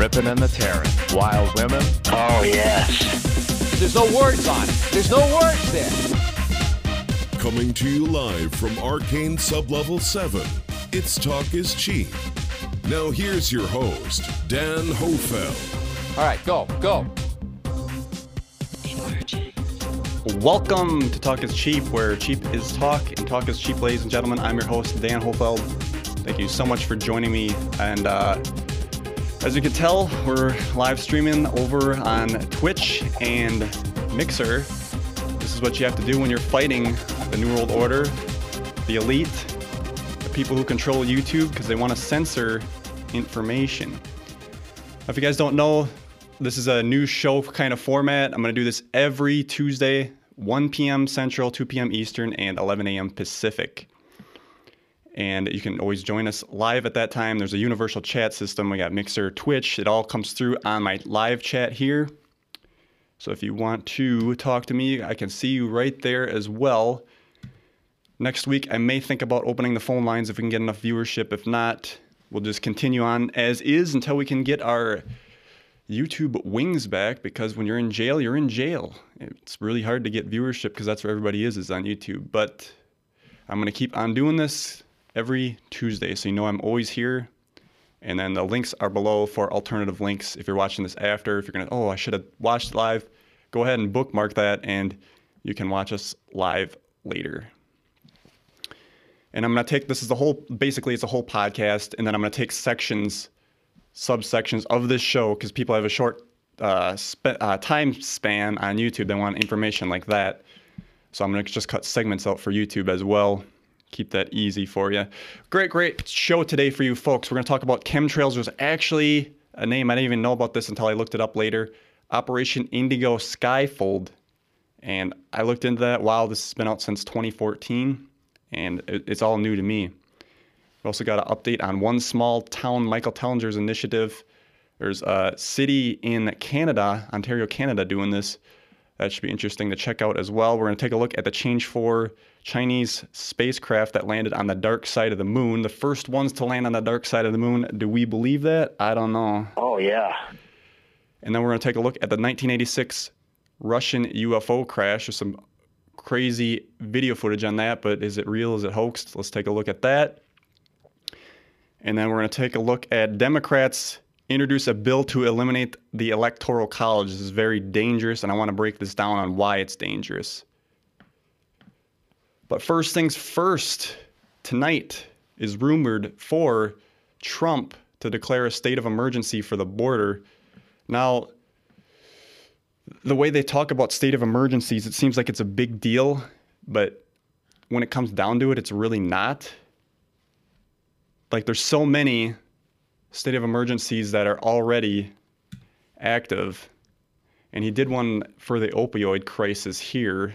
ripping and the tearing. Wild women. Oh, yes. There's no words on it. There's no words there. Coming to you live from Arcane Sublevel 7, It's Talk is Cheap. Now here's your host, Dan Hofeld. All right, go, go. Welcome to Talk is Cheap, where cheap is talk and talk is cheap, ladies and gentlemen. I'm your host, Dan Hofeld. Thank you so much for joining me. And uh, as you can tell, we're live streaming over on Twitch and Mixer. This is what you have to do when you're fighting the New World Order, the elite, the people who control YouTube because they want to censor information. If you guys don't know, this is a new show kind of format. I'm going to do this every Tuesday, 1 p.m. Central, 2 p.m. Eastern, and 11 a.m. Pacific. And you can always join us live at that time. There's a universal chat system. We got Mixer, Twitch. It all comes through on my live chat here. So if you want to talk to me, I can see you right there as well. Next week, I may think about opening the phone lines if we can get enough viewership. If not, we'll just continue on as is until we can get our YouTube wings back because when you're in jail, you're in jail. It's really hard to get viewership because that's where everybody is, is on YouTube. But I'm going to keep on doing this every Tuesday. So you know I'm always here. And then the links are below for alternative links. If you're watching this after, if you're going to, oh, I should have watched live, go ahead and bookmark that and you can watch us live later. And I'm going to take this is the whole, basically, it's a whole podcast. And then I'm going to take sections subsections of this show because people have a short uh, sp- uh, time span on YouTube. They want information like that. So I'm going to just cut segments out for YouTube as well. Keep that easy for you. Great, great show today for you folks. We're going to talk about chemtrails. There's actually a name I didn't even know about this until I looked it up later. Operation Indigo Skyfold. And I looked into that. Wow, this has been out since 2014, and it's all new to me. We also got an update on one small town, Michael Tellinger's initiative. There's a city in Canada, Ontario, Canada, doing this. That should be interesting to check out as well. We're going to take a look at the Chang'e 4 Chinese spacecraft that landed on the dark side of the moon. The first ones to land on the dark side of the moon. Do we believe that? I don't know. Oh, yeah. And then we're going to take a look at the 1986 Russian UFO crash. There's some crazy video footage on that, but is it real? Is it hoaxed? Let's take a look at that. And then we're going to take a look at Democrats introduce a bill to eliminate the Electoral College. This is very dangerous, and I want to break this down on why it's dangerous. But first things first, tonight is rumored for Trump to declare a state of emergency for the border. Now, the way they talk about state of emergencies, it seems like it's a big deal, but when it comes down to it, it's really not like there's so many state of emergencies that are already active. And he did one for the opioid crisis here.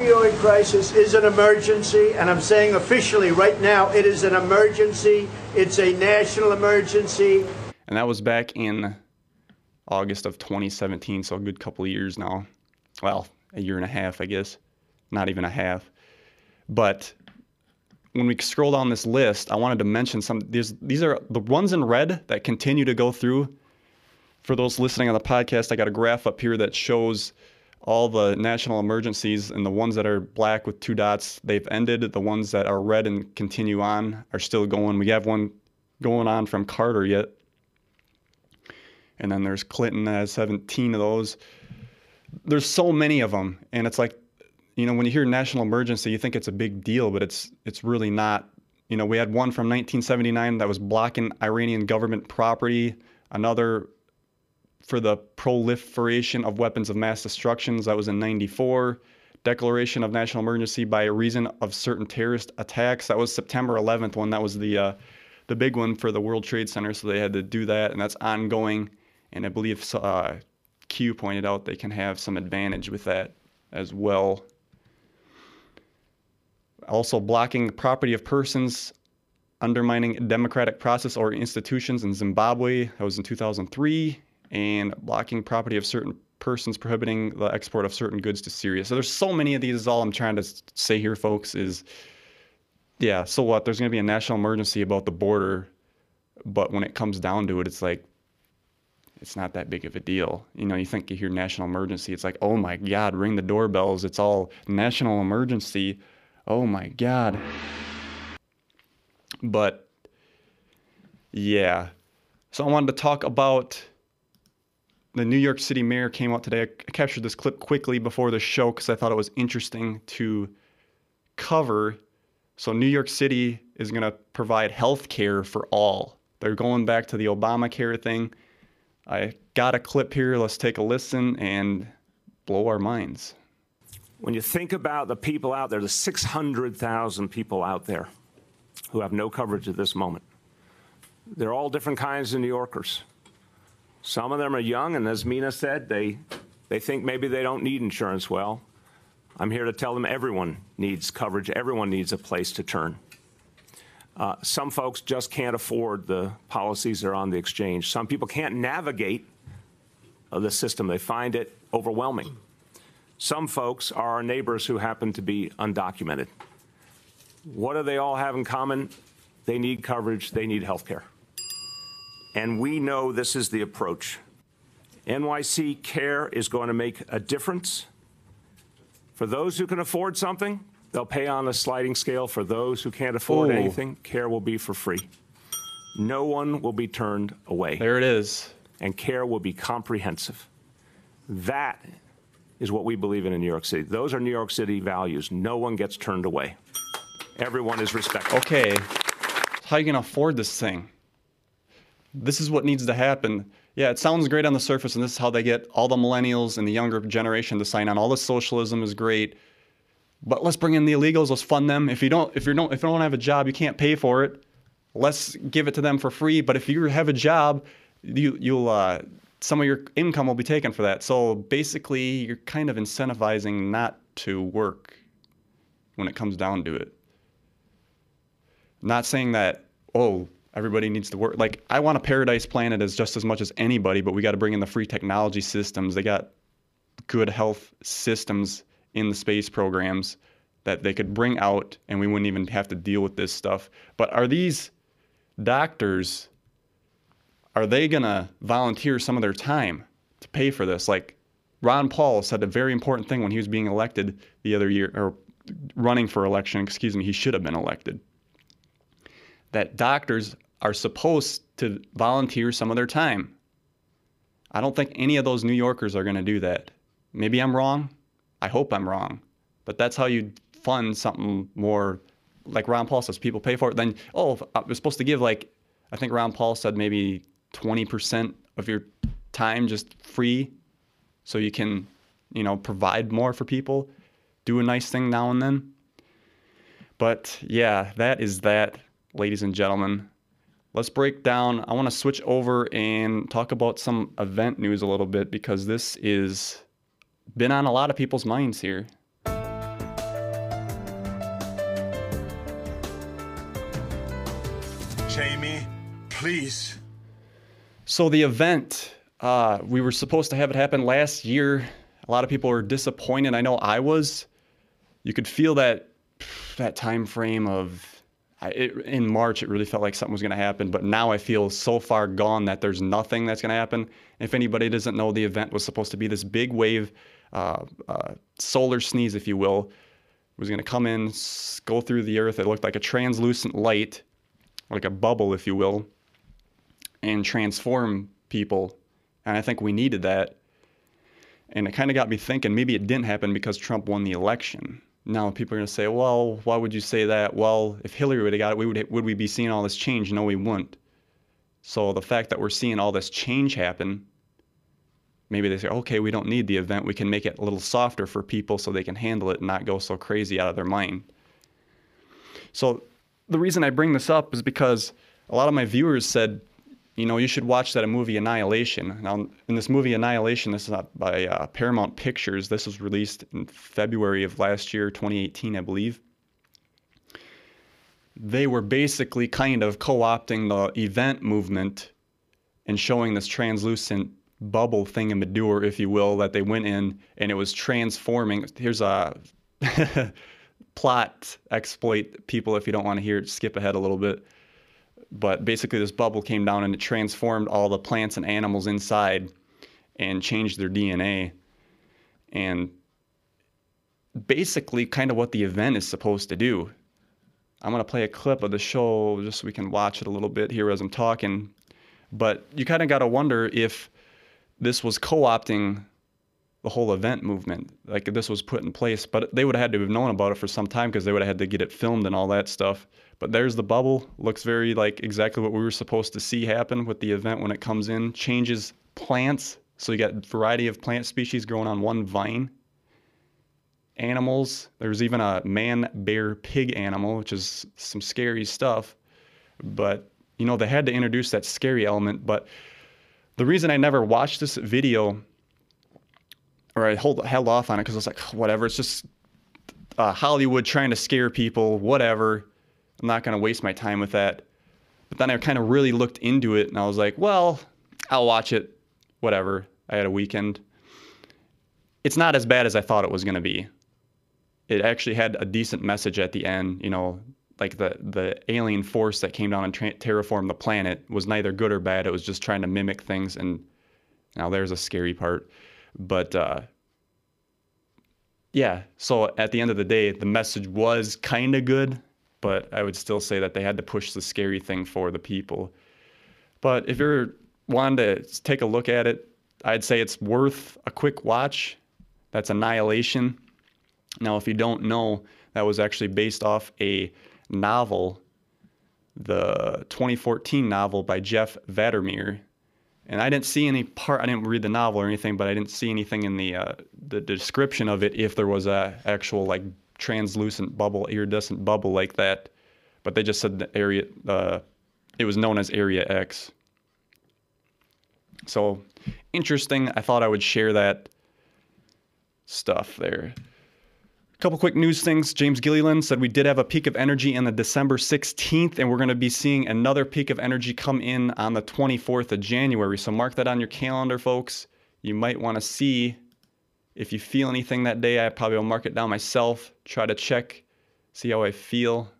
Opioid crisis is an emergency, and I'm saying officially right now it is an emergency. It's a national emergency. And that was back in August of 2017, so a good couple of years now. Well, a year and a half, I guess. Not even a half. But when we scroll down this list, I wanted to mention some. These these are the ones in red that continue to go through. For those listening on the podcast, I got a graph up here that shows all the national emergencies, and the ones that are black with two dots, they've ended. The ones that are red and continue on are still going. We have one going on from Carter yet, and then there's Clinton that has 17 of those. There's so many of them, and it's like you know, when you hear national emergency, you think it's a big deal, but it's it's really not. You know, we had one from 1979 that was blocking Iranian government property, another for the proliferation of weapons of mass destructions that was in 94 declaration of national emergency by reason of certain terrorist attacks. That was september 11th one that was the uh, the big one for the world trade center. So they had to do that and that's ongoing. And i believe uh, q pointed out they can have some advantage with that as well. Also blocking property of persons, undermining democratic process or institutions in Zimbabwe. That was in 2003, and blocking property of certain persons, prohibiting the export of certain goods to Syria. So there's so many of these. Is all I'm trying to say here, folks. Is yeah. So what? There's going to be a national emergency about the border, but when it comes down to it, it's like it's not that big of a deal. You know, you think you hear national emergency, it's like, oh my God, ring the doorbells. It's all national emergency. Oh my God. But yeah. So I wanted to talk about the New York City mayor came out today. I captured this clip quickly before the show because I thought it was interesting to cover. So New York City is going to provide health care for all. They're going back to the Obamacare thing. I got a clip here. Let's take a listen and blow our minds. When you think about the people out there, the 600,000 people out there who have no coverage at this moment, they're all different kinds of New Yorkers. Some of them are young, and as Mina said, they, they think maybe they don't need insurance. Well, I'm here to tell them everyone needs coverage, everyone needs a place to turn. Uh, some folks just can't afford the policies that are on the exchange. Some people can't navigate uh, the system, they find it overwhelming. Some folks are our neighbors who happen to be undocumented. What do they all have in common? They need coverage, they need health care. And we know this is the approach. NYC Care is going to make a difference. For those who can afford something, they'll pay on a sliding scale. For those who can't afford Ooh. anything, care will be for free. No one will be turned away. There it is. And care will be comprehensive. That is what we believe in in New York City. Those are New York City values. No one gets turned away. Everyone is respected. Okay, how are you going to afford this thing? This is what needs to happen. Yeah, it sounds great on the surface, and this is how they get all the millennials and the younger generation to sign on. All the socialism is great, but let's bring in the illegals. Let's fund them. If you don't, if you don't, if you don't have a job, you can't pay for it. Let's give it to them for free. But if you have a job, you you'll uh, some of your income will be taken for that. So basically, you're kind of incentivizing not to work when it comes down to it. Not saying that, oh, everybody needs to work. Like, I want a paradise planet as just as much as anybody, but we got to bring in the free technology systems. They got good health systems in the space programs that they could bring out and we wouldn't even have to deal with this stuff. But are these doctors are they going to volunteer some of their time to pay for this? Like Ron Paul said a very important thing when he was being elected the other year, or running for election, excuse me, he should have been elected. That doctors are supposed to volunteer some of their time. I don't think any of those New Yorkers are going to do that. Maybe I'm wrong. I hope I'm wrong. But that's how you fund something more like Ron Paul says people pay for it. Then, oh, I uh, was supposed to give like, I think Ron Paul said maybe 20% of your time just free so you can, you know, provide more for people, do a nice thing now and then. But yeah, that is that, ladies and gentlemen. Let's break down. I want to switch over and talk about some event news a little bit because this is been on a lot of people's minds here. Jamie, please. So the event, uh, we were supposed to have it happen last year. A lot of people were disappointed. I know I was. You could feel that that time frame of it, in March. It really felt like something was going to happen, but now I feel so far gone that there's nothing that's going to happen. If anybody doesn't know, the event was supposed to be this big wave, uh, uh, solar sneeze, if you will. It was going to come in, go through the Earth. It looked like a translucent light, like a bubble, if you will and transform people. And I think we needed that. And it kind of got me thinking maybe it didn't happen because Trump won the election. Now people are going to say, well, why would you say that? Well, if Hillary would have got it, we would, would we be seeing all this change? No, we wouldn't. So the fact that we're seeing all this change happen, maybe they say, okay, we don't need the event. We can make it a little softer for people so they can handle it and not go so crazy out of their mind. So the reason I bring this up is because a lot of my viewers said, you know, you should watch that movie Annihilation. Now, in this movie Annihilation, this is not by uh, Paramount Pictures. This was released in February of last year, 2018, I believe. They were basically kind of co-opting the event movement and showing this translucent bubble thing in Madure, if you will, that they went in, and it was transforming. Here's a plot exploit, people. If you don't want to hear it, skip ahead a little bit But basically, this bubble came down and it transformed all the plants and animals inside and changed their DNA. And basically, kind of what the event is supposed to do. I'm going to play a clip of the show just so we can watch it a little bit here as I'm talking. But you kind of got to wonder if this was co opting the whole event movement. Like this was put in place, but they would have had to have known about it for some time because they would have had to get it filmed and all that stuff. But there's the bubble. Looks very like exactly what we were supposed to see happen with the event when it comes in. Changes plants. So you got variety of plant species growing on one vine. Animals. There's even a man, bear, pig animal, which is some scary stuff. But you know, they had to introduce that scary element. But the reason I never watched this video or I hold, held off on it because I was like, whatever, it's just uh, Hollywood trying to scare people, whatever. I'm not going to waste my time with that. But then I kind of really looked into it and I was like, well, I'll watch it, whatever. I had a weekend. It's not as bad as I thought it was going to be. It actually had a decent message at the end, you know, like the, the alien force that came down and tra- terraformed the planet was neither good or bad. It was just trying to mimic things. And now there's a scary part. But uh, yeah, so at the end of the day, the message was kind of good, but I would still say that they had to push the scary thing for the people. But if you're wanting to take a look at it, I'd say it's worth a quick watch. That's Annihilation. Now, if you don't know, that was actually based off a novel, the 2014 novel by Jeff Vandermeer and I didn't see any part. I didn't read the novel or anything, but I didn't see anything in the uh, the description of it if there was a actual like translucent bubble, iridescent bubble like that. But they just said the area. Uh, it was known as Area X. So interesting. I thought I would share that stuff there couple quick news things. James Gilliland said we did have a peak of energy on the December 16th, and we're going to be seeing another peak of energy come in on the 24th of January. So mark that on your calendar, folks. You might want to see if you feel anything that day. I probably will mark it down myself, try to check, see how I feel,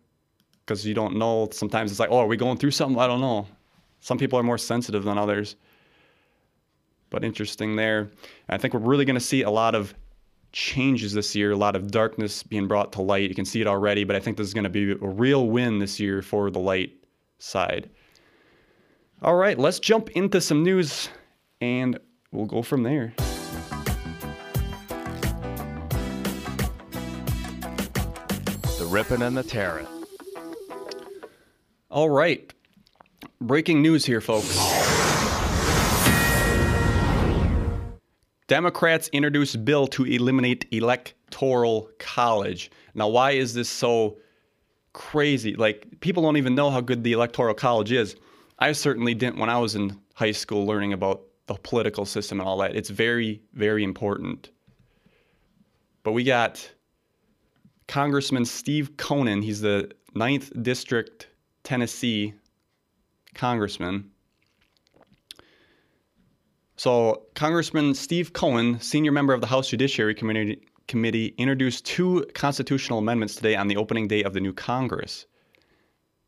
because you don't know. Sometimes it's like, oh, are we going through something? I don't know. Some people are more sensitive than others. But interesting there. I think we're really going to see a lot of changes this year, a lot of darkness being brought to light. You can see it already, but I think this is going to be a real win this year for the light side. All right, let's jump into some news and we'll go from there. The ripping and the tearing. All right. Breaking news here, folks. Democrats introduce bill to eliminate electoral college. Now, why is this so crazy? Like, people don't even know how good the electoral college is. I certainly didn't when I was in high school learning about the political system and all that. It's very, very important. But we got Congressman Steve Cohen. He's the 9th District, Tennessee congressman. So, Congressman Steve Cohen, senior member of the House Judiciary Committee, introduced two constitutional amendments today on the opening day of the new Congress.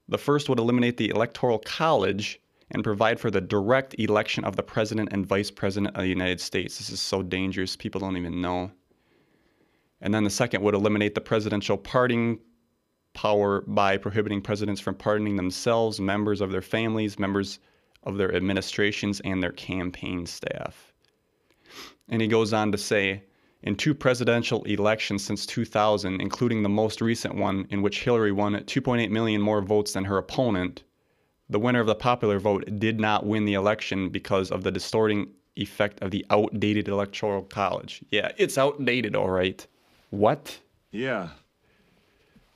The first would eliminate the Electoral College and provide for the direct election of the President and Vice President of the United States. This is so dangerous, people don't even know. And then the second would eliminate the presidential pardoning power by prohibiting presidents from pardoning themselves, members of their families, members of their administrations and their campaign staff. And he goes on to say, in two presidential elections since 2000, including the most recent one in which Hillary won 2.8 million more votes than her opponent, the winner of the popular vote did not win the election because of the distorting effect of the outdated electoral college. Yeah, it's outdated, all right. What? Yeah.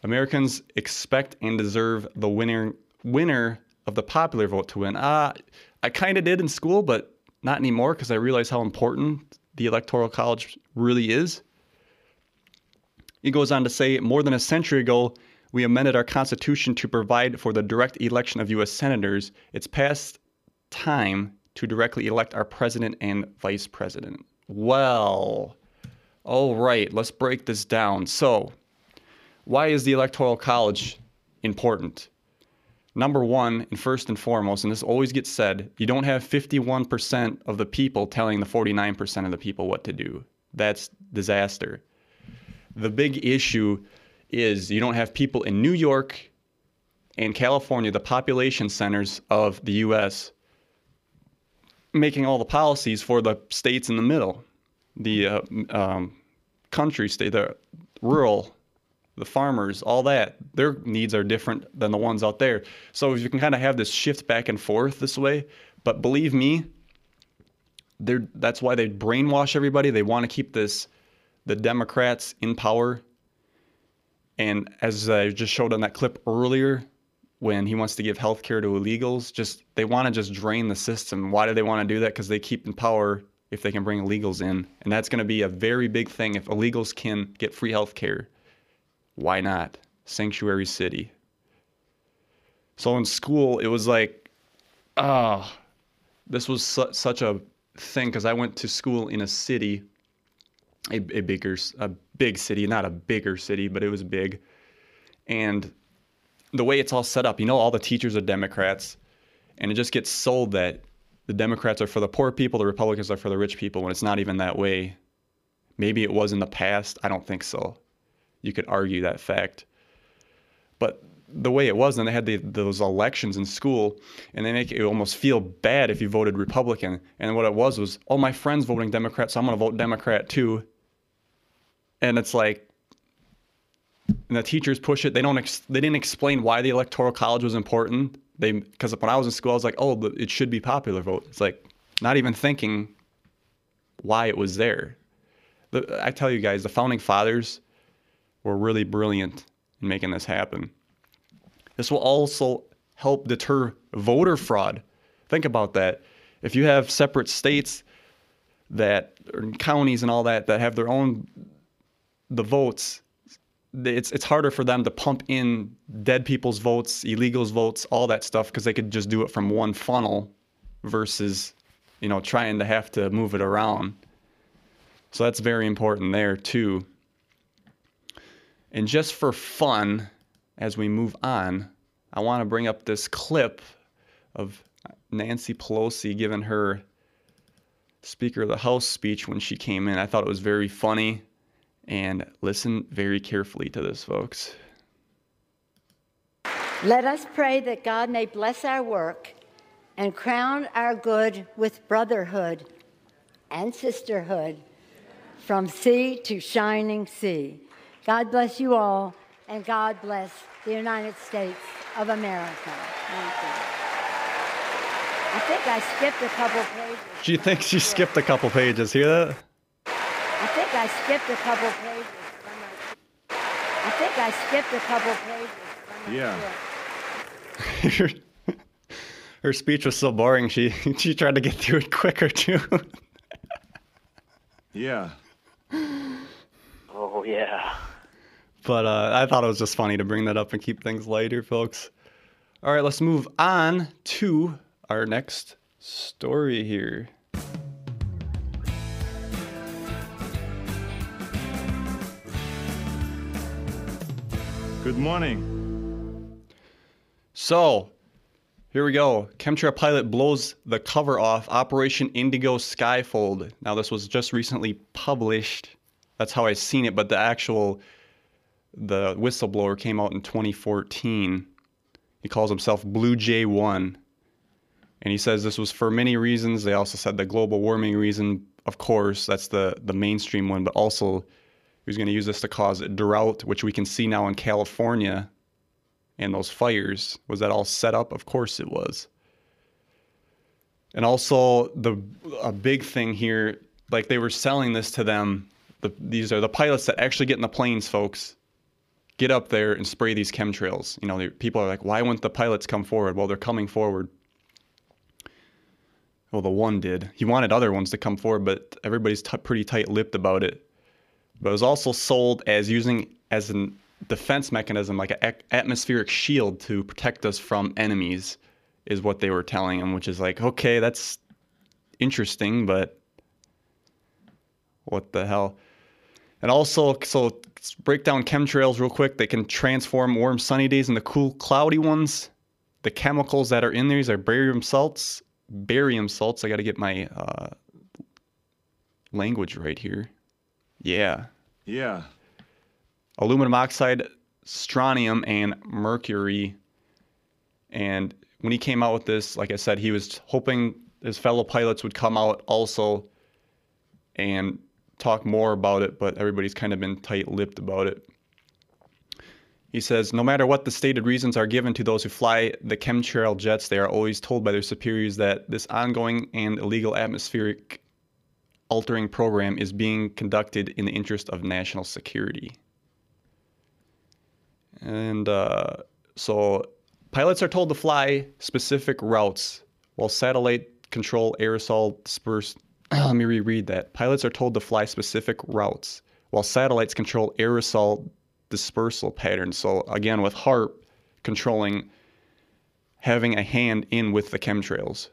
Americans expect and deserve the winner winner of the popular vote to win. Uh, I kind of did in school, but not anymore because I realized how important the Electoral College really is. He goes on to say more than a century ago, we amended our Constitution to provide for the direct election of U.S. senators. It's past time to directly elect our president and vice president. Well, all right, let's break this down. So, why is the Electoral College important? Number one and first and foremost, and this always gets said, you don't have 51% of the people telling the 49% of the people what to do. That's disaster. The big issue is you don't have people in New York and California, the population centers of the US, making all the policies for the states in the middle, the uh, um, country state, the rural the farmers, all that, their needs are different than the ones out there. So if you can kind of have this shift back and forth this way. But believe me, they're, that's why they brainwash everybody. They want to keep this the Democrats in power. And as I just showed on that clip earlier, when he wants to give health care to illegals, just they want to just drain the system. Why do they want to do that? Because they keep in power if they can bring illegals in. And that's going to be a very big thing if illegals can get free health care why not? Sanctuary city. So in school, it was like, ah, oh, this was su- such a thing because I went to school in a city, a, a bigger, a big city, not a bigger city, but it was big. And the way it's all set up, you know, all the teachers are Democrats, and it just gets sold that the Democrats are for the poor people, the Republicans are for the rich people, when it's not even that way. Maybe it was in the past. I don't think so you could argue that fact. But the way it was, and they had the, those elections in school, and they make it almost feel bad if you voted Republican. And what it was was, oh, my friend's voting Democrat, so I'm going to vote Democrat too. And it's like, and the teachers push it. They don't. Ex- they didn't explain why the electoral college was important. They because when I was in school, I was like, oh, it should be popular vote. It's like not even thinking why it was there. The, I tell you guys, the founding fathers were really brilliant in making this happen. This will also help deter voter fraud. Think about that. If you have separate states that counties and all that that have their own the votes, it's it's harder for them to pump in dead people's votes, illegals votes, all that stuff because they could just do it from one funnel versus you know trying to have to move it around. So that's very important there too. And just for fun, as we move on, I want to bring up this clip of Nancy Pelosi giving her Speaker of the House speech when she came in. I thought it was very funny. And listen very carefully to this, folks. Let us pray that God may bless our work and crown our good with brotherhood and sisterhood from sea to shining sea. God bless you all, and God bless the United States of America. Thank you. I think I skipped a couple pages. She thinks she skipped a couple pages. Hear that? I think I skipped a couple pages. I think I skipped a couple pages. Yeah. Her speech was so boring. She she tried to get through it quicker too. yeah. Oh yeah. But uh, I thought it was just funny to bring that up and keep things lighter, folks. All right, let's move on to our next story here. Good morning. So, here we go. Chemtrail pilot blows the cover off Operation Indigo Skyfold. Now, this was just recently published. That's how I seen it, but the actual the whistleblower came out in 2014. He calls himself Blue Jay One. And he says this was for many reasons. They also said the global warming reason, of course, that's the, the mainstream one, but also he was going to use this to cause a drought, which we can see now in California and those fires. Was that all set up? Of course it was. And also the a big thing here, like they were selling this to them. The, these are the pilots that actually get in the planes, folks get up there and spray these chemtrails. You know, people are like, why wouldn't the pilots come forward? Well, they're coming forward. Well, the one did. He wanted other ones to come forward, but everybody's t- pretty tight-lipped about it. But it was also sold as using as a defense mechanism, like an atmospheric shield to protect us from enemies, is what they were telling him. Which is like, okay, that's interesting, but what the hell? And also, so break down chemtrails real quick. They can transform warm sunny days into cool cloudy ones. the chemicals that are in these are barium salts. Barium salts. I got to get my uh, language right here. Yeah. Yeah. Aluminum oxide, strontium, and mercury. And when he came out with this, like I said, he was hoping his fellow pilots would come out also and talk more about it, but everybody's kind of been tight lipped about it. He says, no matter what the stated reasons are given to those who fly the chemtrail jets, they are always told by their superiors that this ongoing and illegal atmospheric altering program is being conducted in the interest of national security. And uh, so pilots are told to fly specific routes while satellite control aerosol dispersed. Let me reread that. Pilots are told to fly specific routes while satellites control aerosol dispersal patterns. So, again, with HAARP controlling, having a hand in with the chemtrails.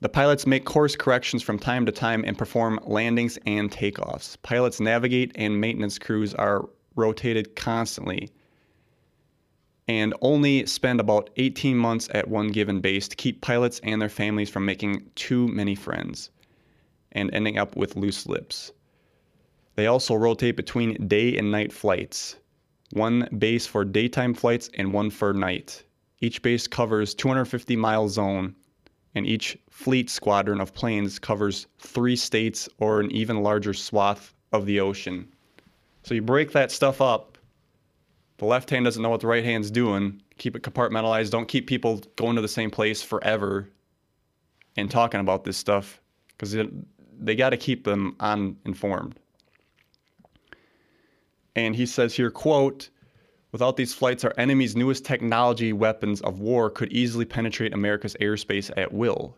The pilots make course corrections from time to time and perform landings and takeoffs. Pilots navigate and maintenance crews are rotated constantly and only spend about 18 months at one given base to keep pilots and their families from making too many friends and ending up with loose lips. They also rotate between day and night flights, one base for daytime flights and one for night. Each base covers 250 mile zone and each fleet squadron of planes covers three states or an even larger swath of the ocean. So you break that stuff up. The left hand doesn't know what the right hand's doing. Keep it compartmentalized. Don't keep people going to the same place forever and talking about this stuff because they got to keep them uninformed. And he says here, quote, Without these flights, our enemy's newest technology weapons of war could easily penetrate America's airspace at will.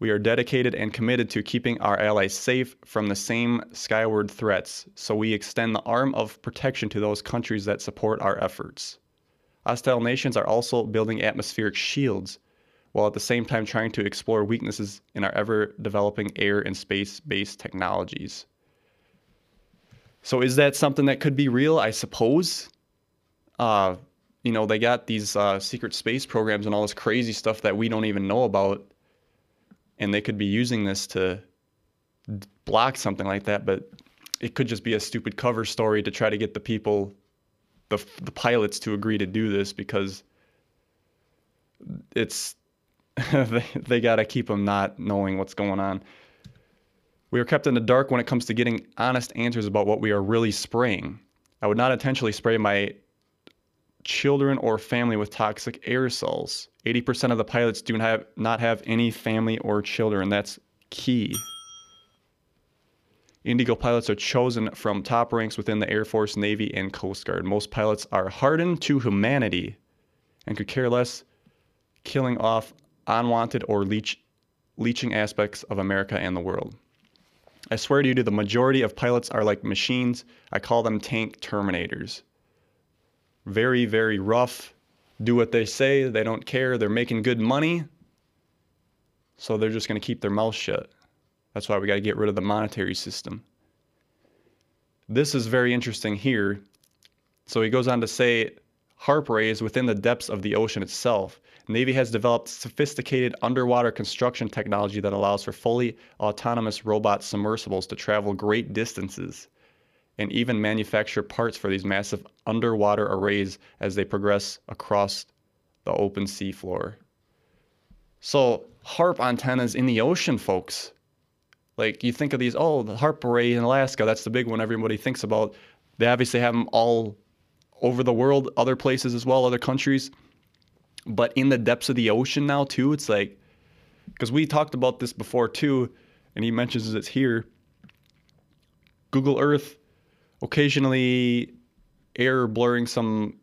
We are dedicated and committed to keeping our allies safe from the same skyward threats, so we extend the arm of protection to those countries that support our efforts. Hostile nations are also building atmospheric shields, while at the same time trying to explore weaknesses in our ever developing air and space based technologies. So, is that something that could be real? I suppose uh, you know, they got these uh, secret space programs and all this crazy stuff that we don't even know about, and they could be using this to block something like that. But it could just be a stupid cover story to try to get the people, the the pilots, to agree to do this because it's they they got to keep them not knowing what's going on. We are kept in the dark when it comes to getting honest answers about what we are really spraying. I would not intentionally spray my children or family with toxic aerosols. 80% of the pilots do not have, not have any family or children. That's key. Indigo pilots are chosen from top ranks within the Air Force, Navy, and Coast Guard. Most pilots are hardened to humanity and could care less, killing off unwanted or leech, leeching aspects of America and the world. I swear to you, the majority of pilots are like machines. I call them tank terminators very, very rough, do what they say, they don't care, they're making good money, so they're just going to keep their mouth shut. That's why we got to get rid of the monetary system. This is very interesting here. So he goes on to say HAARP rays within the depths of the ocean itself. Navy has developed sophisticated underwater construction technology that allows for fully autonomous robot submersibles to travel great distances and even manufacture parts for these massive underwater arrays as they progress across the open sea floor. So, HAARP antennas in the ocean, folks. Like you think of these, oh, the HAARP array in Alaska, that's the big one everybody thinks about. They obviously have them all over the world, other places as well, other countries. But in the depths of the ocean now, too, it's like, because we talked about this before, too, and he mentions it here. Google Earth occasionally air blurring some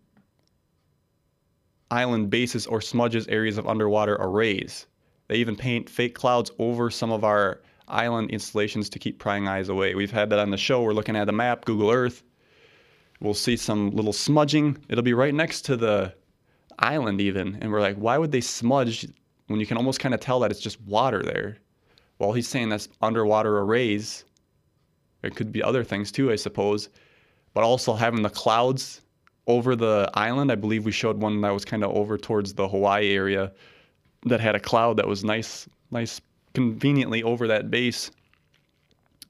island bases or smudges areas of underwater arrays. They even paint fake clouds over some of our island installations to keep prying eyes away. We've had that on the show. We're looking at the map, Google Earth. We'll see some little smudging. It'll be right next to the island, even. And we're like, why would they smudge when you can almost kind of tell that it's just water there? Well, he's saying that's underwater arrays it could be other things too, I suppose. But also having the clouds over the island. I believe we showed one that was kind of over towards the Hawaii area that had a cloud that was nice, nice, conveniently over that base,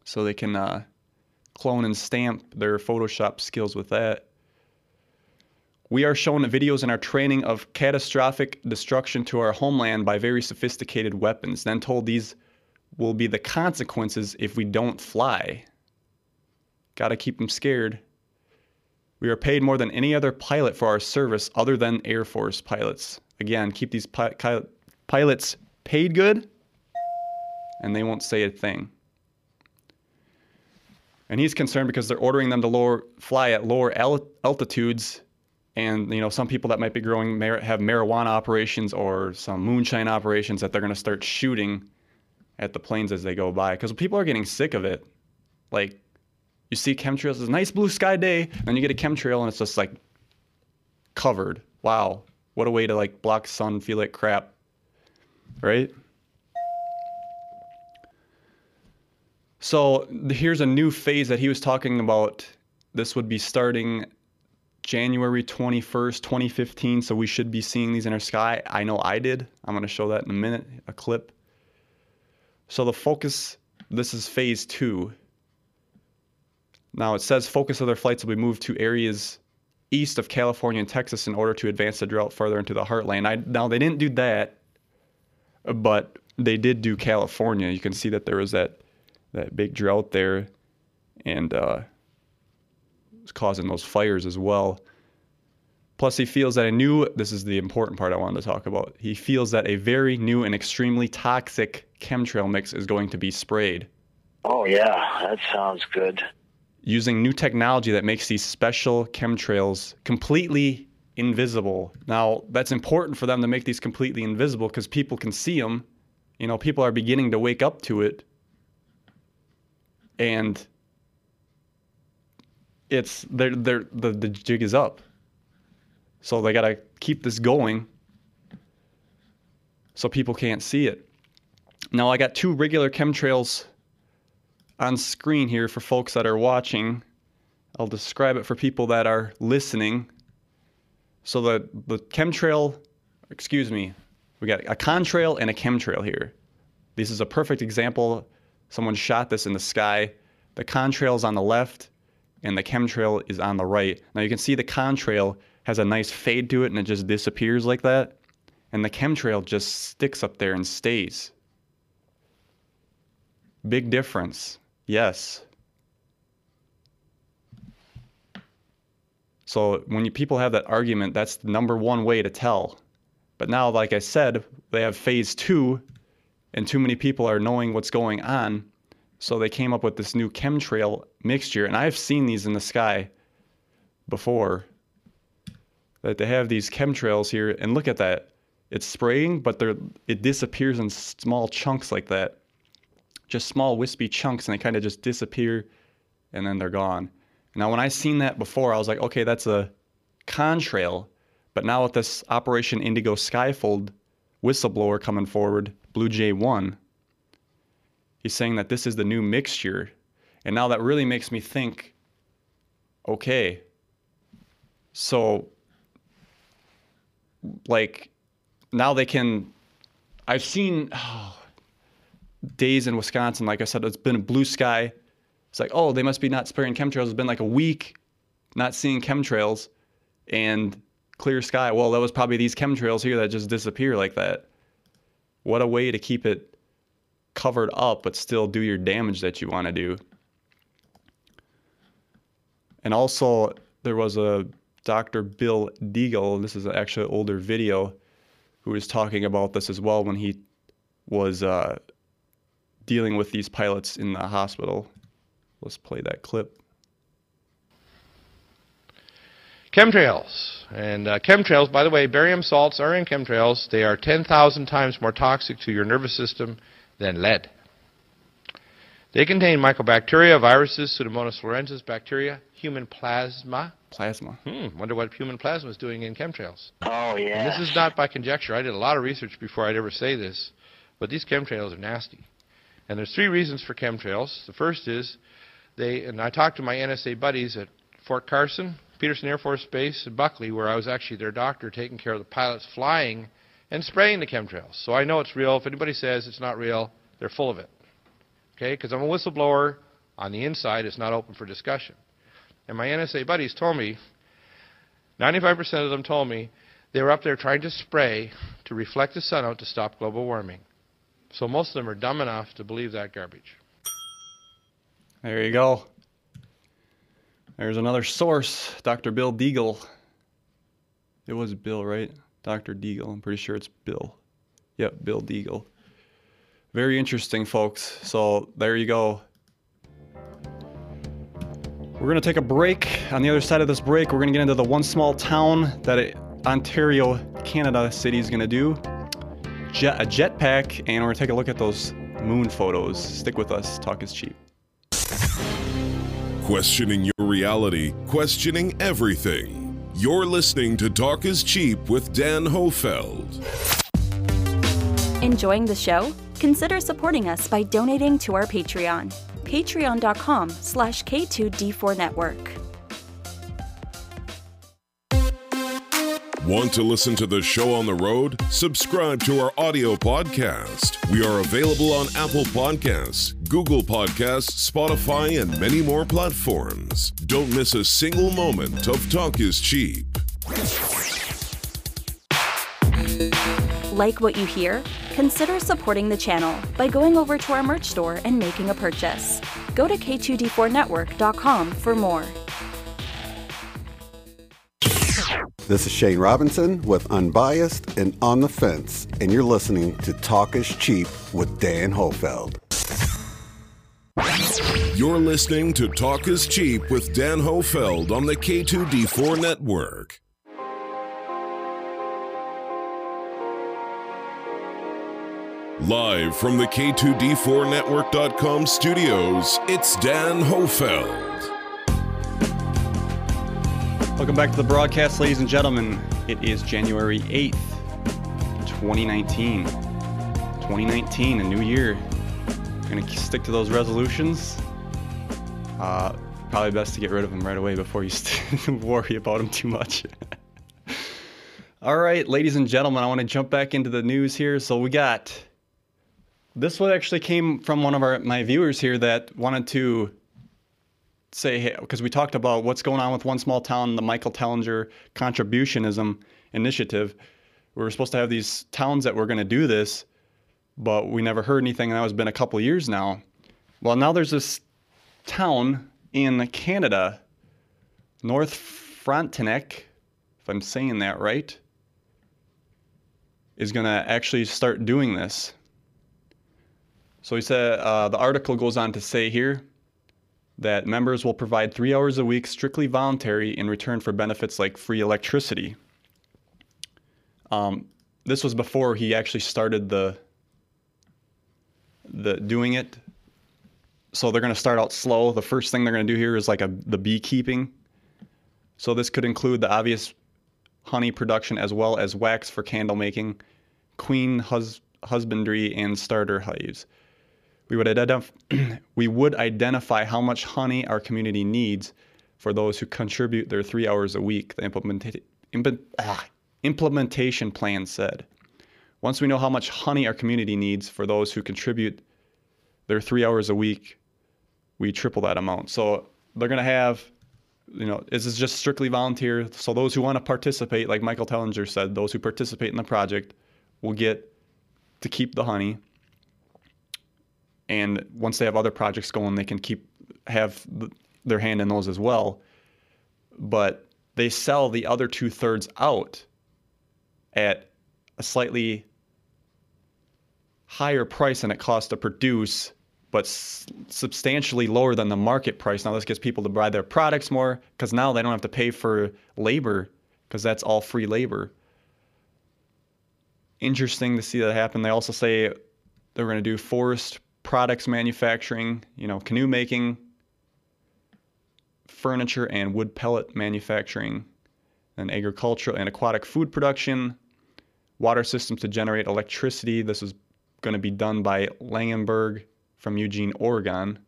so they can uh, clone and stamp their Photoshop skills with that. We are shown videos in our training of catastrophic destruction to our homeland by very sophisticated weapons, then told these will be the consequences if we don't fly. Gotta keep them scared. We are paid more than any other pilot for our service other than Air Force pilots. Again, keep these pi- pilots paid good, and they won't say a thing. And he's concerned because they're ordering them to lower, fly at lower altitudes, and you know some people that might be growing have marijuana operations or some moonshine operations that they're going to start shooting at the planes as they go by because people are getting sick of it. Like you see chemtrails, it's a nice blue sky day, and then you get a chemtrail and it's just like covered. Wow, what a way to like block sun, feel like crap, right? So here's a new phase that he was talking about. This would be starting January 21st, 2015. So we should be seeing these in our sky. I know I did. I'm going to show that in a minute, a clip. So the focus, this is phase two. Now it says focus of their flights will be moved to areas east of California and Texas in order to advance the drought further into the heartland. I, now they didn't do that, but they did do California. You can see that there was that that big drought there, and uh, was causing those fires as well. Plus, he feels that a new, this is the important part I wanted to talk about. He feels that a very new and extremely toxic chemtrail mix is going to be sprayed. Oh, yeah, that sounds good. Using new technology that makes these special chemtrails completely invisible. Now, that's important for them to make these completely invisible because people can see them. You know, people are beginning to wake up to it. And it's they're, they're, the, the jig is up. So they got to keep this going so people can't see it. Now I got two regular chemtrails on screen here for folks that are watching. I'll describe it for people that are listening. So the, the chemtrail, excuse me, we got a contrail and a chemtrail here. This is a perfect example. Someone shot this in the sky. The contrail is on the left and the chemtrail is on the right. Now you can see the contrail has a nice fade to it and it just disappears like that. And the chemtrail just sticks up there and stays. Big difference. Yes. So when you, people have that argument, that's the number one way to tell. But now, like I said, they have phase two, and too many people are knowing what's going on. So they came up with this new chemtrail mixture, and I've seen these in the sky before. That they have these chemtrails here, and look at that. It's spraying, but it disappears in small chunks like that. Just small wispy chunks, and they kind of just disappear, and then they're gone. Now, when I seen that before, I was like, okay, that's a contrail. But now with this Operation Indigo Skyfold whistleblower coming forward, Blue Jay 1, He's saying that this is the new mixture. And now that really makes me think okay, so like now they can. I've seen oh, days in Wisconsin, like I said, it's been a blue sky. It's like, oh, they must be not spraying chemtrails. It's been like a week not seeing chemtrails and clear sky. Well, that was probably these chemtrails here that just disappear like that. What a way to keep it covered up, but still do your damage that you want to do. And also, there was a Dr. Bill Deagle, this is actually an older video, who was talking about this as well when he was uh, dealing with these pilots in the hospital. Let's play that clip. Chemtrails. And uh, chemtrails, by the way, barium salts are in chemtrails. They are 10,000 times more toxic to your nervous system than lead. They contain mycobacteria, viruses, Pseudomonas fluorescens, bacteria, human plasma. Plasma. Hmm, wonder what human plasma is doing in chemtrails. Oh, yeah. This is not by conjecture. I did a lot of research before I'd ever say this, but these chemtrails are nasty. And there's three reasons for chemtrails. The first is they, and I talked to my NSA buddies at Fort Carson, Peterson Air Force Base in Buckley, where I was actually their doctor taking care of the pilots flying and spraying the chemtrails. So I know it's real. If anybody says it's not real, they're full of it. Okay? Because I'm a whistleblower. On the inside, it's not open for discussion. And my NSA buddies told me, 95% of them told me they were up there trying to spray to reflect the sun out to stop global warming. So most of them are dumb enough to believe that garbage. There you go. There's another source, Dr. Bill Deagle. It was Bill, right? Dr. Deagle. I'm pretty sure it's Bill. Yep, Bill Deagle. Very interesting, folks. So there you go. We're going to take a break. On the other side of this break, we're going to get into the one small town that Ontario, Canada city is going to do. Jet, a jetpack, and we're going to take a look at those moon photos. Stick with us. Talk is cheap. Questioning your reality, questioning everything. You're listening to Talk is Cheap with Dan Hofeld. Enjoying the show? Consider supporting us by donating to our Patreon. Patreon.com slash K2D4 Want to listen to the show on the road? Subscribe to our audio podcast. We are available on Apple Podcasts, Google Podcasts, Spotify, and many more platforms. Don't miss a single moment of Talk is Cheap. Like what you hear? Consider supporting the channel by going over to our merch store and making a purchase. Go to K2D4Network.com for more. This is Shane Robinson with Unbiased and On the Fence, and you're listening to Talk is Cheap with Dan Hofeld. You're listening to Talk is Cheap with Dan Hofeld on the K2D4 network. Live from the K2D4Network.com studios, it's Dan Hofeld. Welcome back to the broadcast, ladies and gentlemen. It is January 8th, 2019. 2019, a new year. I'm Gonna stick to those resolutions. Uh, probably best to get rid of them right away before you st- worry about them too much. All right, ladies and gentlemen, I want to jump back into the news here. So we got this one actually came from one of our my viewers here that wanted to say hey, because we talked about what's going on with one small town, the Michael Tellinger contributionism initiative. We were supposed to have these towns that were going to do this, but we never heard anything, and that has been a couple years now. Well, now there's this town in Canada, North Frontenac, if I'm saying that right, is going to actually start doing this. So he said uh, the article goes on to say here that members will provide three hours a week strictly voluntary in return for benefits like free electricity. Um, this was before he actually started the the doing it. So they're going to start out slow. The first thing they're going to do here is like a the beekeeping. So this could include the obvious honey production as well as wax for candle making, queen hus- husbandry, and starter hives. We would, identif- we would identify how much honey our community needs for those who contribute their three hours a week, the implementa- imp- ah, implementation plan said. Once we know how much honey our community needs for those who contribute their three hours a week, we triple that amount. So they're going to have, you know, this is just strictly volunteer. So those who want to participate, like Michael Tellinger said, those who participate in the project will get to keep the honey and once they have other projects going, they can keep have their hand in those as well. But they sell the other two thirds out at a slightly higher price than it costs to produce, but s- substantially lower than the market price. Now this gets people to buy their products more because now they don't have to pay for labor because that's all free labor. Interesting to see that happen. They also say they're going to do forest products manufacturing, you know, canoe making, furniture and wood pellet manufacturing, and agricultural and aquatic food production, water systems to generate electricity. This is going to be done by Langenberg from Eugene, Oregon,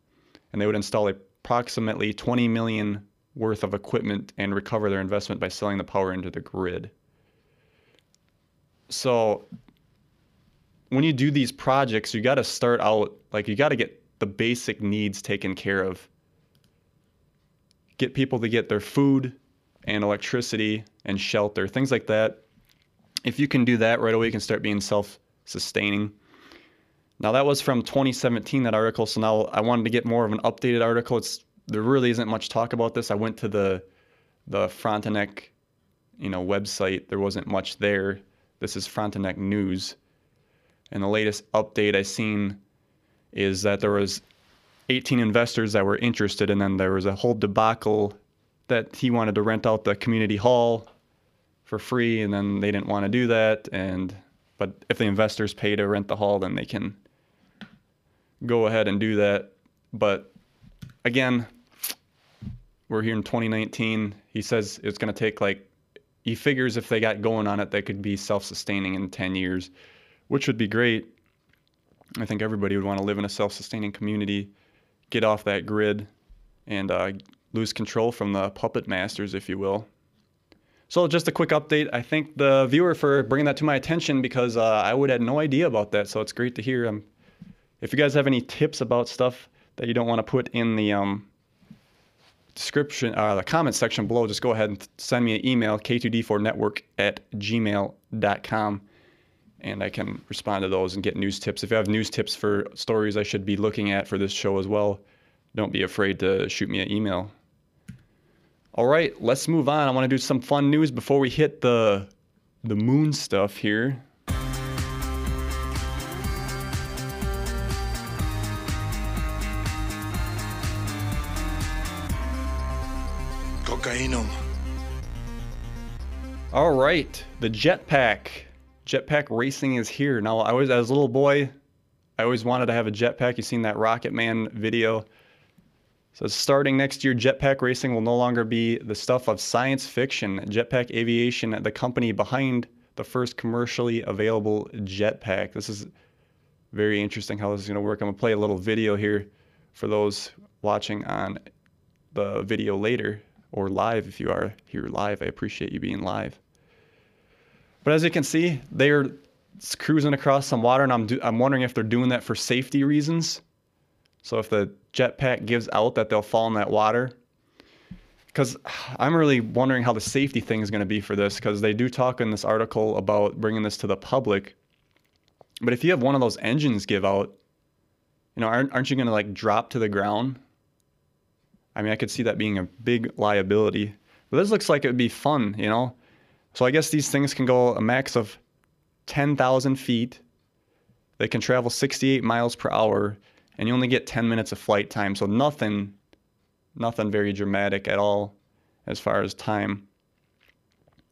and they would install approximately 20 million worth of equipment and recover their investment by selling the power into the grid. So when you do these projects, you got to start out like you got to get the basic needs taken care of. Get people to get their food and electricity and shelter, things like that. If you can do that right away, you can start being self sustaining. Now, that was from 2017, that article. So now I wanted to get more of an updated article. It's, there really isn't much talk about this. I went to the, the Frontenac you know, website. There wasn't much there. This is Frontenac News. And the latest update I seen is that there was 18 investors that were interested, and then there was a whole debacle that he wanted to rent out the community hall for free, and then they didn't want to do that. And but if the investors pay to rent the hall, then they can go ahead and do that. But again, we're here in 2019. He says it's going to take like he figures if they got going on it, they could be self-sustaining in 10 years, which would be great. I think everybody would want to live in a self-sustaining community, get off that grid, and uh, lose control from the puppet masters, if you will. So just a quick update. I thank the viewer for bringing that to my attention because uh, I would have no idea about that. So it's great to hear. Um, if you guys have any tips about stuff that you don't want to put in the um, description, uh, the comment section below, just go ahead and send me an email, k2d4network at gmail.com, and I can respond to those and get news tips. If you have news tips for stories I should be looking at for this show as well, don't be afraid to shoot me an email. All right, let's move on. I want to do some fun news before we hit the the moon stuff here. Cocainum. All right, the jetpack. Jetpack racing is here. Now, I was as a little boy, I always wanted to have a jetpack. You've seen that Rocket Man video. So starting next year, jetpack racing will no longer be the stuff of science fiction. Jetpack Aviation, the company behind the first commercially available jetpack. This is very interesting how this is going to work. I'm going to play a little video here for those watching on the video later or live if you are here live. I appreciate you being live. But as you can see, they're cruising across some water, and I'm, do- I'm wondering if they're doing that for safety reasons. So if the jetpack gives out that they'll fall in that water. Because I'm really wondering how the safety thing is going to be for this, because they do talk in this article about bringing this to the public. But if you have one of those engines give out, you know, aren't, aren't you going to like drop to the ground? I mean, I could see that being a big liability. But this looks like it would be fun, you know? So I guess these things can go a max of 10,000 feet. They can travel 68 miles per hour and you only get 10 minutes of flight time. So nothing, nothing very dramatic at all as far as time.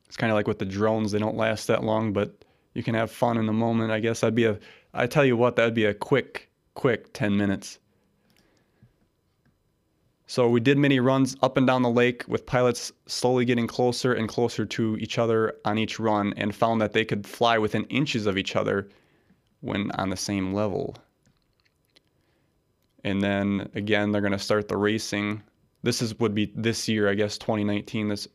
It's kind of like with the drones; they don't last that long, but you can have fun in the moment. I guess that'd be a. I tell you what, that'd be a quick, quick 10 minutes. So we did many runs up and down the lake with pilots slowly getting closer and closer to each other on each run and found that they could fly within inches of each other when on the same level. And then again, they're going to start the racing. This is would be this year, I guess, 2019. This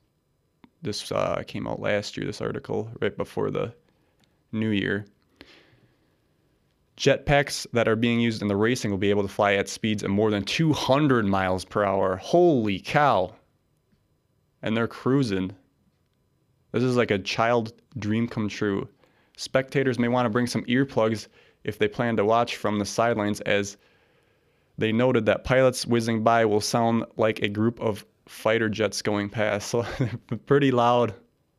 this uh, came out last year. This article right before the new year. Jetpacks that are being used in the racing will be able to fly at speeds of more than 200 miles per hour. Holy cow! And they're cruising. This is like a child dream come true. Spectators may want to bring some earplugs if they plan to watch from the sidelines, as they noted that pilots whizzing by will sound like a group of fighter jets going past. So pretty loud.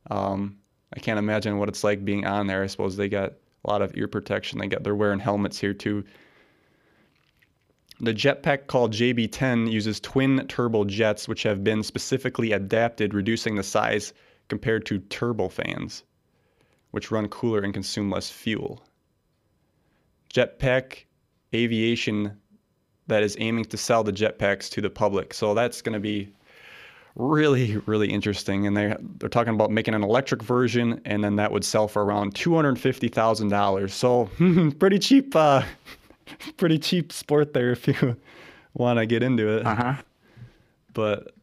Um, I can't imagine what it's like being on there. I suppose they got a lot of ear protection. They got they're wearing helmets here too. The jetpack called JB-10 uses twin turbo jets, which have been specifically adapted, reducing the size compared to turbofans, which run cooler and consume less fuel. Jetpack Aviation that is aiming to sell the jetpacks to the public. So that's going to be really really interesting and they they're talking about making an electric version and then that would sell for around $250,000 so pretty cheap uh, pretty cheap sport there if you want to get into it uh-huh but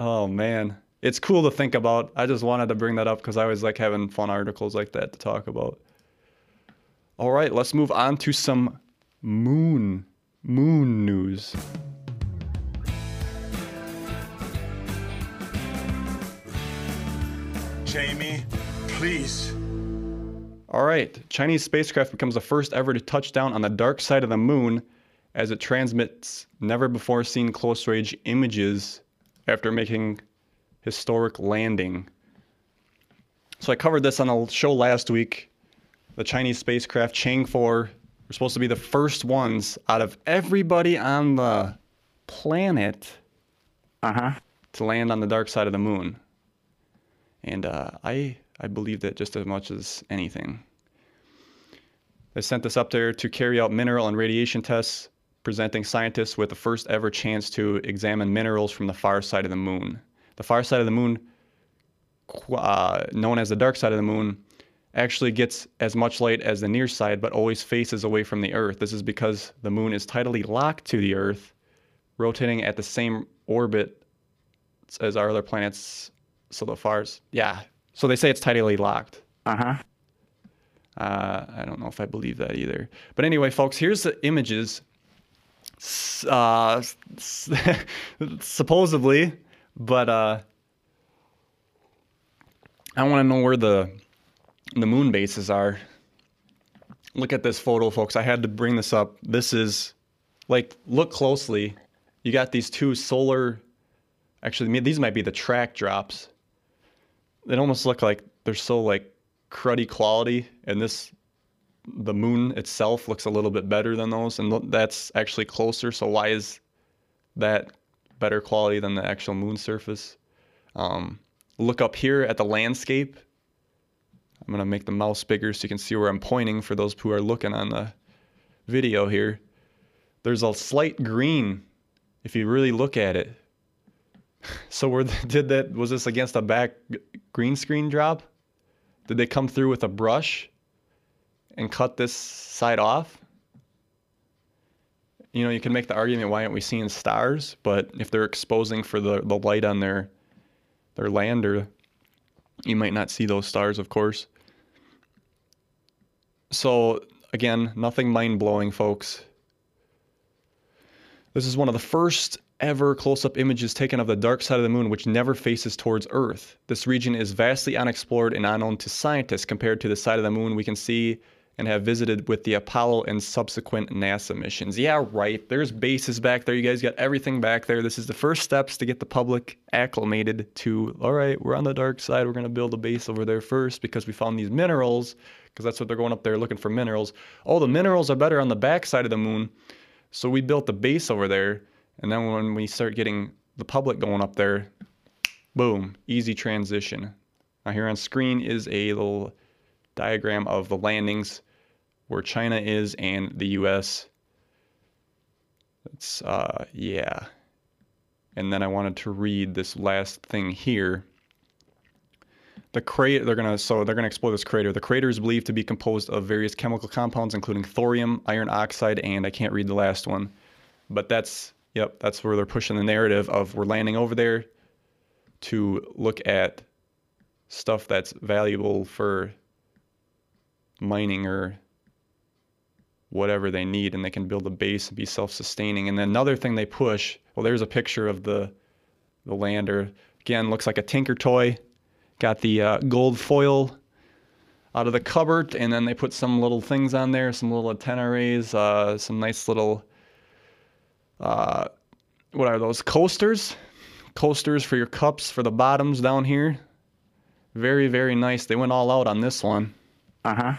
Oh man, it's cool to think about. I just wanted to bring that up because I always like having fun articles like that to talk about. All right, let's move on to some moon moon news. Jamie, please. All right, Chinese spacecraft becomes the first ever to touch down on the dark side of the moon as it transmits never before seen close range images after making historic landing. So I covered this on a show last week. The Chinese spacecraft Chang'e 4 were supposed to be the first ones out of everybody on the planet Uh-huh. to land on the dark side of the moon. And uh, I I believed it just as much as anything. They sent this up there to carry out mineral and radiation tests, presenting scientists with the first ever chance to examine minerals from the far side of the moon. The far side of the moon, uh, known as the dark side of the moon, actually gets as much light as the near side, but always faces away from the Earth. This is because the moon is tidally locked to the Earth, rotating at the same orbit as our other planets. So the FARS, yeah. So they say it's tidally locked. Uh-huh. Uh, I don't know if I believe that either. But anyway, folks, here's the images. Uh, supposedly, but uh, I want to know where the the moon bases are. Look at this photo, folks. I had to bring this up. This is like look closely. You got these two solar. Actually, these might be the track drops. They almost look like they're so like cruddy quality, and this the moon itself looks a little bit better than those, and that's actually closer. So why is that better quality than the actual moon surface? Um, look up here at the landscape. I'm gonna make the mouse bigger so you can see where I'm pointing for those who are looking on the video here. There's a slight green if you really look at it. So where did that was this against a back green screen drop? Did they come through with a brush and cut this side off? You know, you can make the argument why aren't we seeing stars? But if they're exposing for the, the light on their their lander, you might not see those stars, of course. So again, nothing mind blowing, folks. This is one of the first ever close up images taken of the dark side of the moon, which never faces towards Earth. This region is vastly unexplored and unknown to scientists compared to the side of the moon we can see and have visited with the Apollo and subsequent NASA missions. Yeah, right. There's bases back there. You guys got everything back there. This is the first steps to get the public acclimated to, all right, we're on the dark side. We're going to build a base over there first because we found these minerals, because that's what they're going up there looking for minerals. Oh, the minerals are better on the back side of the moon. So we built the base over there. And then when we start getting the public going up there, boom, easy transition. Now here on screen is a little diagram of the landings where China is and the US. It's uh yeah. And then I wanted to read this last thing here. The crater they're gonna so they're gonna explore this crater. The crater is believed to be composed of various chemical compounds, including thorium, iron oxide, and I can't read the last one. But that's yep, that's where they're pushing the narrative of we're landing over there to look at stuff that's valuable for mining or whatever they need and they can build a base and be self-sustaining. And then another thing they push well there's a picture of the the lander. Again looks like a tinker toy. Got the uh, gold foil out of the cupboard and then they put some little things on there some little antenna arrays uh, some nice little uh, what are those coasters coasters for your cups for the bottoms down here very very nice they went all out on this one uh-huh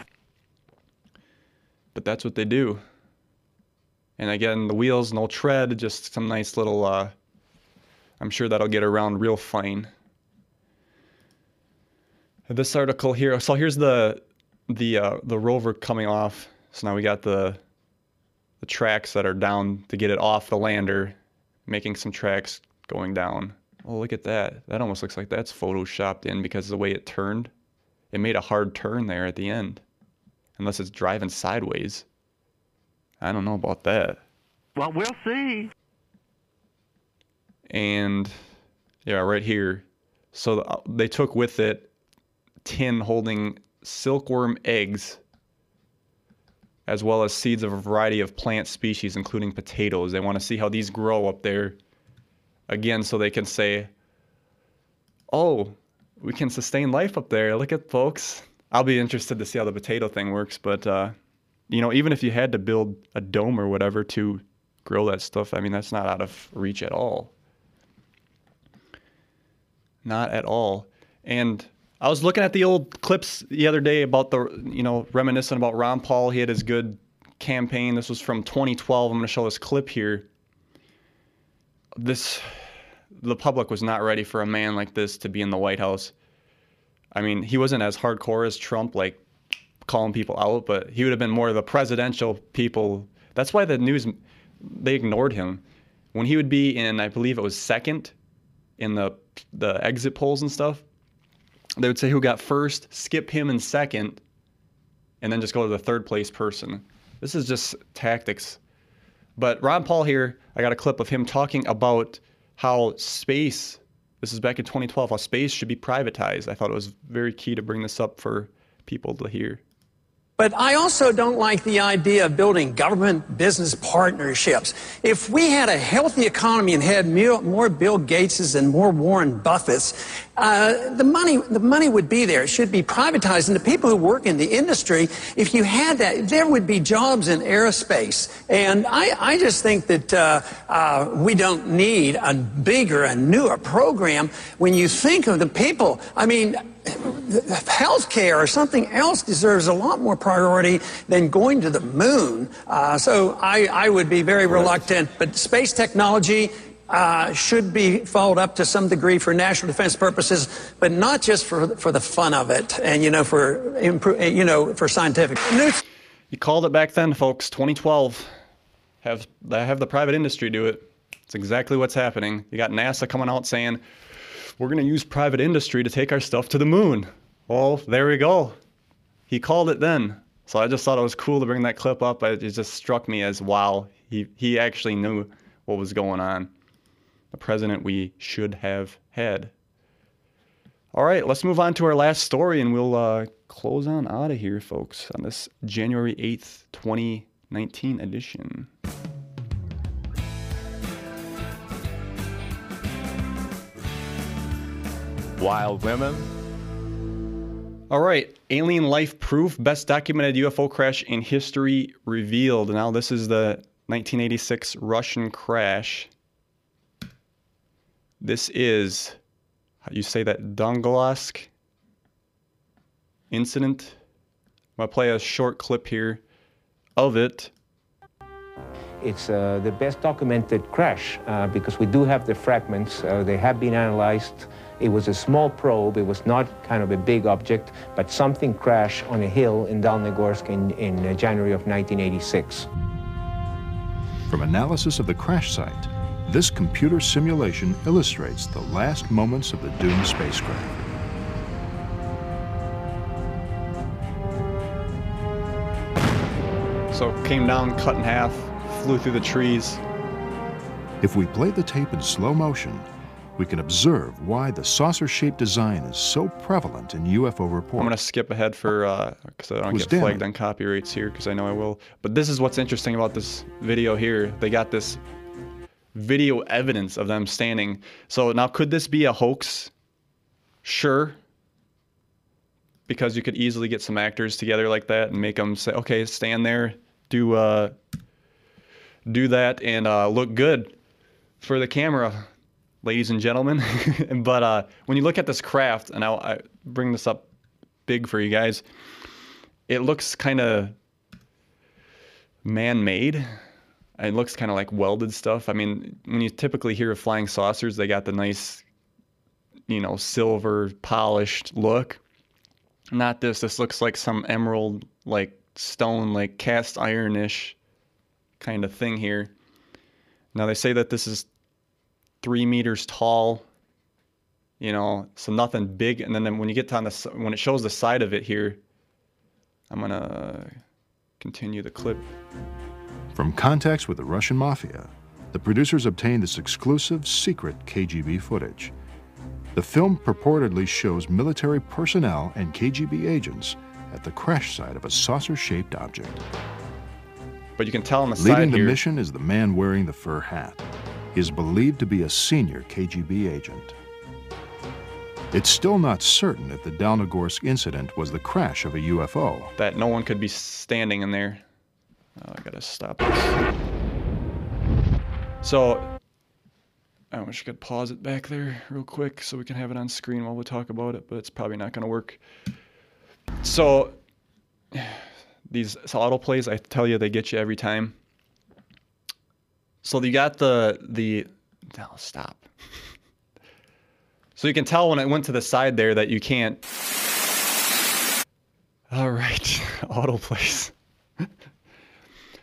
but that's what they do. And again, the wheels, no tread, just some nice little. Uh, I'm sure that'll get around real fine. This article here. So here's the the uh, the rover coming off. So now we got the the tracks that are down to get it off the lander, making some tracks going down. Oh, look at that. That almost looks like that's photoshopped in because of the way it turned. It made a hard turn there at the end unless it's driving sideways. I don't know about that. Well, we'll see. And Yeah, right here. So uh, they took with it tin holding silkworm eggs as well as seeds of a variety of plant species, including potatoes. They want to see how these grow up there. Again, so they can say, oh, we can sustain life up there. Look at folks. I'll be interested to see how the potato thing works. But, uh, you know, even if you had to build a dome or whatever to grow that stuff, I mean, that's not out of reach at all. Not at all. And I was looking at the old clips the other day about the, you know, reminiscent about Ron Paul. He had his good campaign. This was from 2012. I'm going to show this clip here. This, the public was not ready for a man like this to be in the White House. I mean, he wasn't as hardcore as Trump, like calling people out, but he would have been more of the presidential people. That's why the news, they ignored him. When he would be in, I believe it was second in the the exit polls and stuff, they would say who got first, skip him in second, and then just go to the third place person. This is just tactics. But Ron Paul here, I got a clip of him talking about how space, this is back in 2012, how space should be privatized. I thought it was very key to bring this up for people to hear. But I also don't like the idea of building government business partnerships. If we had a healthy economy and had more Bill Gateses and more Warren Buffetts, uh, the money the money would be there. It should be privatized. And the people who work in the industry, if you had that, there would be jobs in aerospace. And I, I just think that uh, uh, we don't need a bigger and newer program when you think of the people. I mean, health care or something else deserves a lot more priority than going to the moon. Uh, so I, I, would be very reluctant. But space technology uh, should be followed up to some degree for national defense purposes, but not just for for the fun of it and you know for you know for scientific. You called it back then, folks. 2012. Have have the private industry do it. It's exactly what's happening. You got NASA coming out saying we're going to use private industry to take our stuff to the moon. Well, there we go. He called it then. So I just thought it was cool to bring that clip up. It just struck me as wow, he, he actually knew what was going on. The president we should have had. All right, let's move on to our last story and we'll uh, close on out of here, folks, on this January 8th, 2019 edition. Wild women. All right, alien life proof, best documented UFO crash in history revealed. Now, this is the 1986 Russian crash. This is, how you say that, Dongolask incident. I'm going to play a short clip here of it. It's uh, the best documented crash uh, because we do have the fragments. Uh, they have been analyzed. It was a small probe. It was not kind of a big object, but something crashed on a hill in Dalnegorsk in, in uh, January of 1986. From analysis of the crash site, this computer simulation illustrates the last moments of the doomed spacecraft. So it came down, cut in half, flew through the trees. If we play the tape in slow motion, we can observe why the saucer-shaped design is so prevalent in UFO reports. I'm going to skip ahead for because uh, I don't get flagged on copyrights here because I know I will. But this is what's interesting about this video here. They got this video evidence of them standing. So now could this be a hoax? Sure. Because you could easily get some actors together like that and make them say, "Okay, stand there, do uh, do that, and uh, look good for the camera." ladies and gentlemen. but uh, when you look at this craft, and I'll I bring this up big for you guys, it looks kind of man-made. It looks kind of like welded stuff. I mean, when you typically hear of flying saucers, they got the nice, you know, silver polished look. Not this. This looks like some emerald, like stone, like cast ironish kind of thing here. Now they say that this is three meters tall. You know, so nothing big. And then when you get on the when it shows the side of it here, I'm gonna continue the clip. From contacts with the Russian mafia, the producers obtained this exclusive, secret KGB footage, The film purportedly shows military personnel and KGB agents at the crash site of a saucer shaped object. But you can tell on the Leading the here. mission is the man wearing the fur hat. He is believed to be a senior KGB agent. It's still not certain if the Dalnegorsk incident was the crash of a UFO. that no one could be standing in there. Oh, I gotta stop this. So, I wish I could pause it back there real quick so we can have it on screen while we talk about it, but it's probably not gonna work. So, these auto plays, I tell you, they get you every time. So you got the the. No, stop. So you can tell when it went to the side there that you can't. All right, autoplays.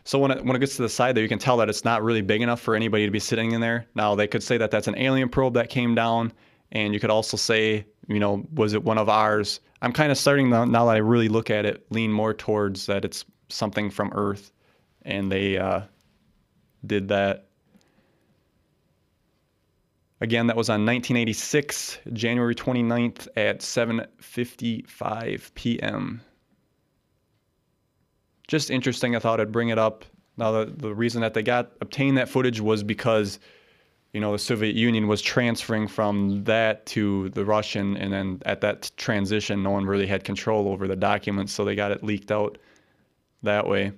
So when it when it gets to the side there, you can tell that it's not really big enough for anybody to be sitting in there. Now they could say that that's an alien probe that came down, and you could also say, you know, was it one of ours? I'm kind of starting to, now that I really look at it, lean more towards that it's something from Earth, and they uh, did that. Again, that was on 1986, January 29th at 7:55 p.m just interesting. I thought I'd bring it up. Now, the, the reason that they got obtained that footage was because, you know, the Soviet Union was transferring from that to the Russian, and then at that transition, no one really had control over the documents, so they got it leaked out that way.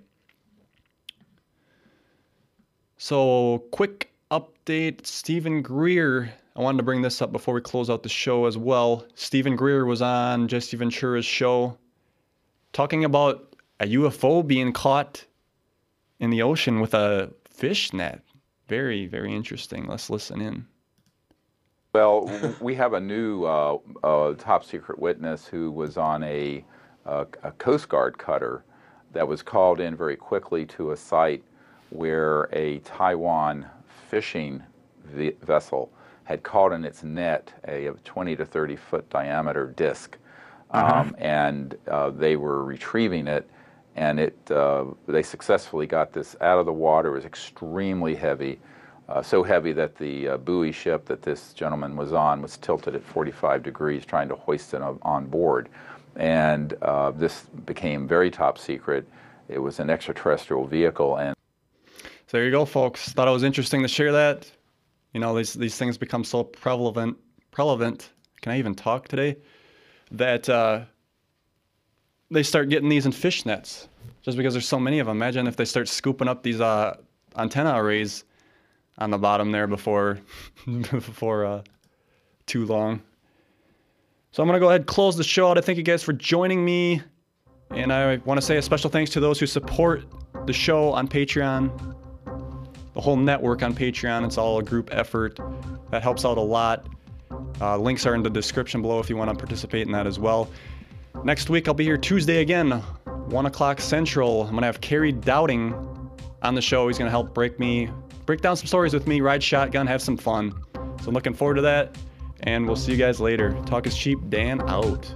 So, quick update Stephen Greer. I wanted to bring this up before we close out the show as well. Stephen Greer was on Jesse Ventura's show talking about a UFO being caught in the ocean with a fish net. Very, very interesting. Let's listen in. Well, we have a new uh, uh, top secret witness who was on a, uh, a Coast Guard cutter that was called in very quickly to a site where a Taiwan fishing ve- vessel had caught in its net a 20 to 30 foot diameter disc. Um, and uh, they were retrieving it, and it uh, they successfully got this out of the water. It was extremely heavy, uh, so heavy that the uh, buoy ship that this gentleman was on was tilted at 45 degrees, trying to hoist it on, board. And uh, this became very top secret. It was an extraterrestrial vehicle, and So there you go, folks. Thought it was interesting to share that. You know, these these things become so prevalent. Prevalent. Can I even talk today? That uh, they start getting these in fish nets just because there's so many of them. Imagine if they start scooping up these uh, antenna arrays on the bottom there before before uh, too long. So I'm gonna go ahead and close the show out. I thank you guys for joining me, and I want to say a special thanks to those who support the show on Patreon, the whole network on Patreon. It's all a group effort that helps out a lot. Uh, links are in the description below if you want to participate in that as well. Next week I'll be here Tuesday again, one o'clock central. I'm gonna have Kerry Dowding on the show. He's gonna help break me, break down some stories with me, ride shotgun, have some fun. So I'm looking forward to that, and we'll see you guys later. Talk is cheap. Dan out.